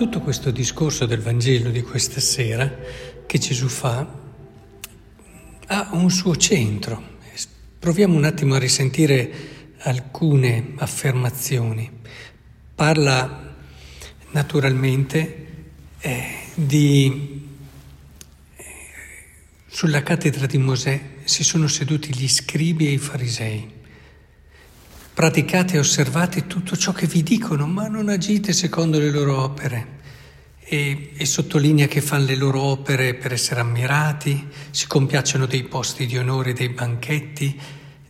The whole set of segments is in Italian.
tutto questo discorso del Vangelo di questa sera che Gesù fa ha un suo centro. Proviamo un attimo a risentire alcune affermazioni. Parla naturalmente eh, di... Eh, sulla cattedra di Mosè si sono seduti gli scribi e i farisei praticate e osservate tutto ciò che vi dicono, ma non agite secondo le loro opere. E, e, sottolinea che fanno le loro opere per essere ammirati, si compiacciono dei posti di onore, dei banchetti,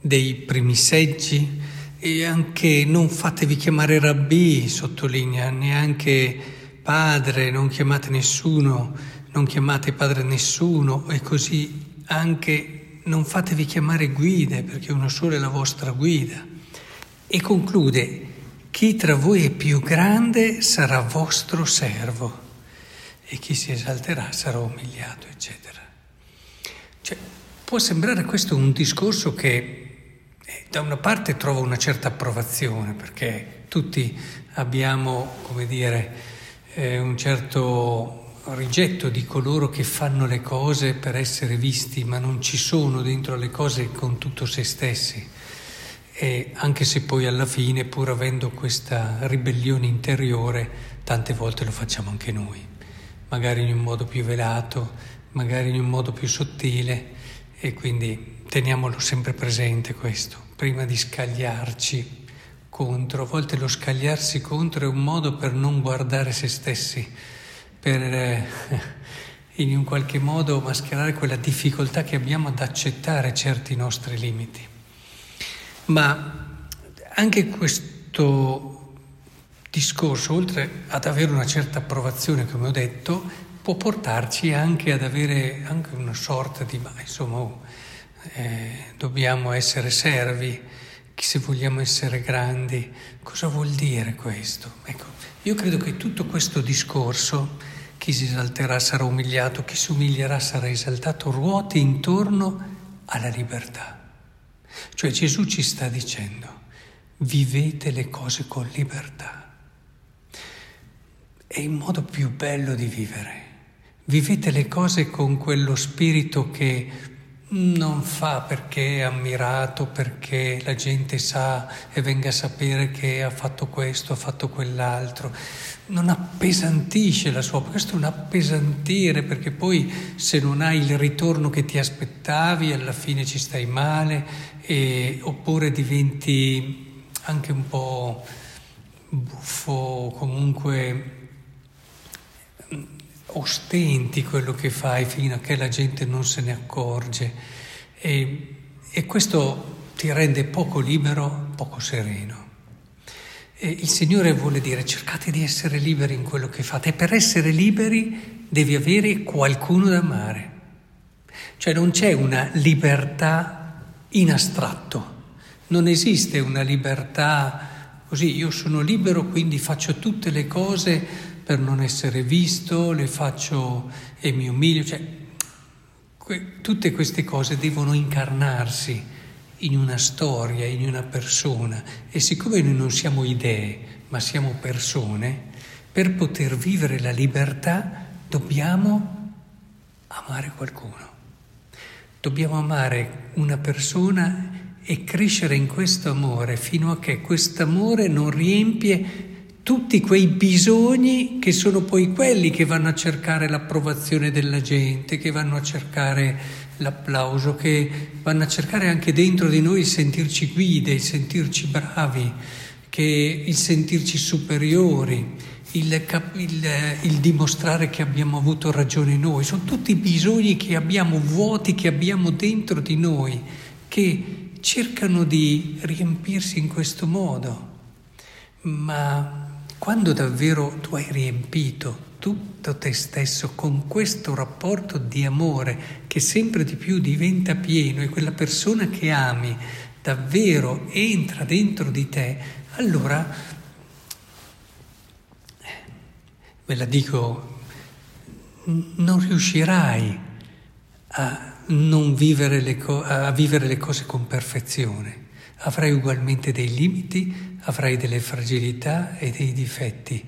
dei primi seggi e anche non fatevi chiamare rabbì, sottolinea, neanche padre, non chiamate nessuno, non chiamate padre nessuno e così anche non fatevi chiamare guide perché uno solo è la vostra guida. E conclude, chi tra voi è più grande sarà vostro servo e chi si esalterà sarà umiliato, eccetera. Cioè, può sembrare questo un discorso che eh, da una parte trova una certa approvazione, perché tutti abbiamo, come dire, eh, un certo rigetto di coloro che fanno le cose per essere visti, ma non ci sono dentro le cose con tutto se stessi. E anche se poi alla fine, pur avendo questa ribellione interiore, tante volte lo facciamo anche noi, magari in un modo più velato, magari in un modo più sottile, e quindi teniamolo sempre presente questo, prima di scagliarci contro. A volte lo scagliarsi contro è un modo per non guardare se stessi, per eh, in un qualche modo mascherare quella difficoltà che abbiamo ad accettare certi nostri limiti. Ma anche questo discorso, oltre ad avere una certa approvazione, come ho detto, può portarci anche ad avere anche una sorta di, ma insomma, oh, eh, dobbiamo essere servi, se vogliamo essere grandi, cosa vuol dire questo? Ecco, io credo che tutto questo discorso, chi si esalterà sarà umiliato, chi si umilierà sarà esaltato, ruoti intorno alla libertà. Cioè Gesù ci sta dicendo, vivete le cose con libertà. È il modo più bello di vivere. Vivete le cose con quello spirito che non fa perché è ammirato, perché la gente sa e venga a sapere che ha fatto questo, ha fatto quell'altro. Non appesantisce la sua, questo è un appesantire perché poi se non hai il ritorno che ti aspettavi alla fine ci stai male e, oppure diventi anche un po' buffo, comunque ostenti quello che fai fino a che la gente non se ne accorge e, e questo ti rende poco libero, poco sereno. E il Signore vuole dire cercate di essere liberi in quello che fate e per essere liberi devi avere qualcuno da amare. Cioè non c'è una libertà in astratto, non esiste una libertà così, io sono libero quindi faccio tutte le cose per non essere visto, le faccio e mi umilio, cioè que- tutte queste cose devono incarnarsi in una storia, in una persona e siccome noi non siamo idee, ma siamo persone, per poter vivere la libertà dobbiamo amare qualcuno. Dobbiamo amare una persona e crescere in questo amore fino a che questo amore non riempie tutti quei bisogni che sono poi quelli che vanno a cercare l'approvazione della gente, che vanno a cercare l'applauso, che vanno a cercare anche dentro di noi il sentirci guide, il sentirci bravi, il sentirci superiori, il, il, il, dimostrare che abbiamo avuto ragione noi. Sono tutti bisogni che abbiamo vuoti, che abbiamo dentro di noi, che cercano di riempirsi in questo modo. Ma quando davvero tu hai riempito tutto te stesso con questo rapporto di amore che sempre di più diventa pieno e quella persona che ami davvero entra dentro di te, allora, ve la dico, non riuscirai a, non vivere co- a vivere le cose con perfezione avrai ugualmente dei limiti, avrai delle fragilità e dei difetti,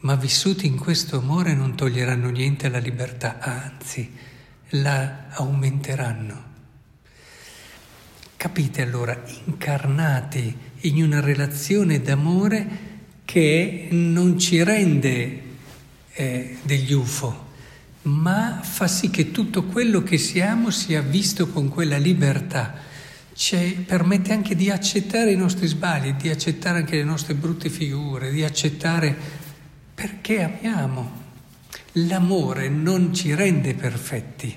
ma vissuti in questo amore non toglieranno niente alla libertà, anzi la aumenteranno. Capite allora, incarnati in una relazione d'amore che non ci rende eh, degli UFO, ma fa sì che tutto quello che siamo sia visto con quella libertà. Ci permette anche di accettare i nostri sbagli, di accettare anche le nostre brutte figure, di accettare perché amiamo. L'amore non ci rende perfetti,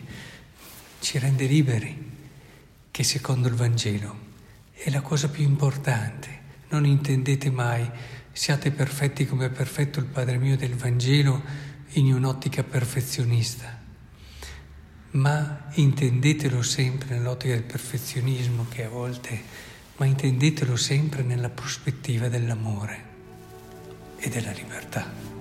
ci rende liberi, che secondo il Vangelo è la cosa più importante. Non intendete mai siate perfetti come è perfetto il Padre mio del Vangelo in un'ottica perfezionista, ma intendetelo sempre nell'ottica del perfezionismo che a volte, ma intendetelo sempre nella prospettiva dell'amore e della libertà.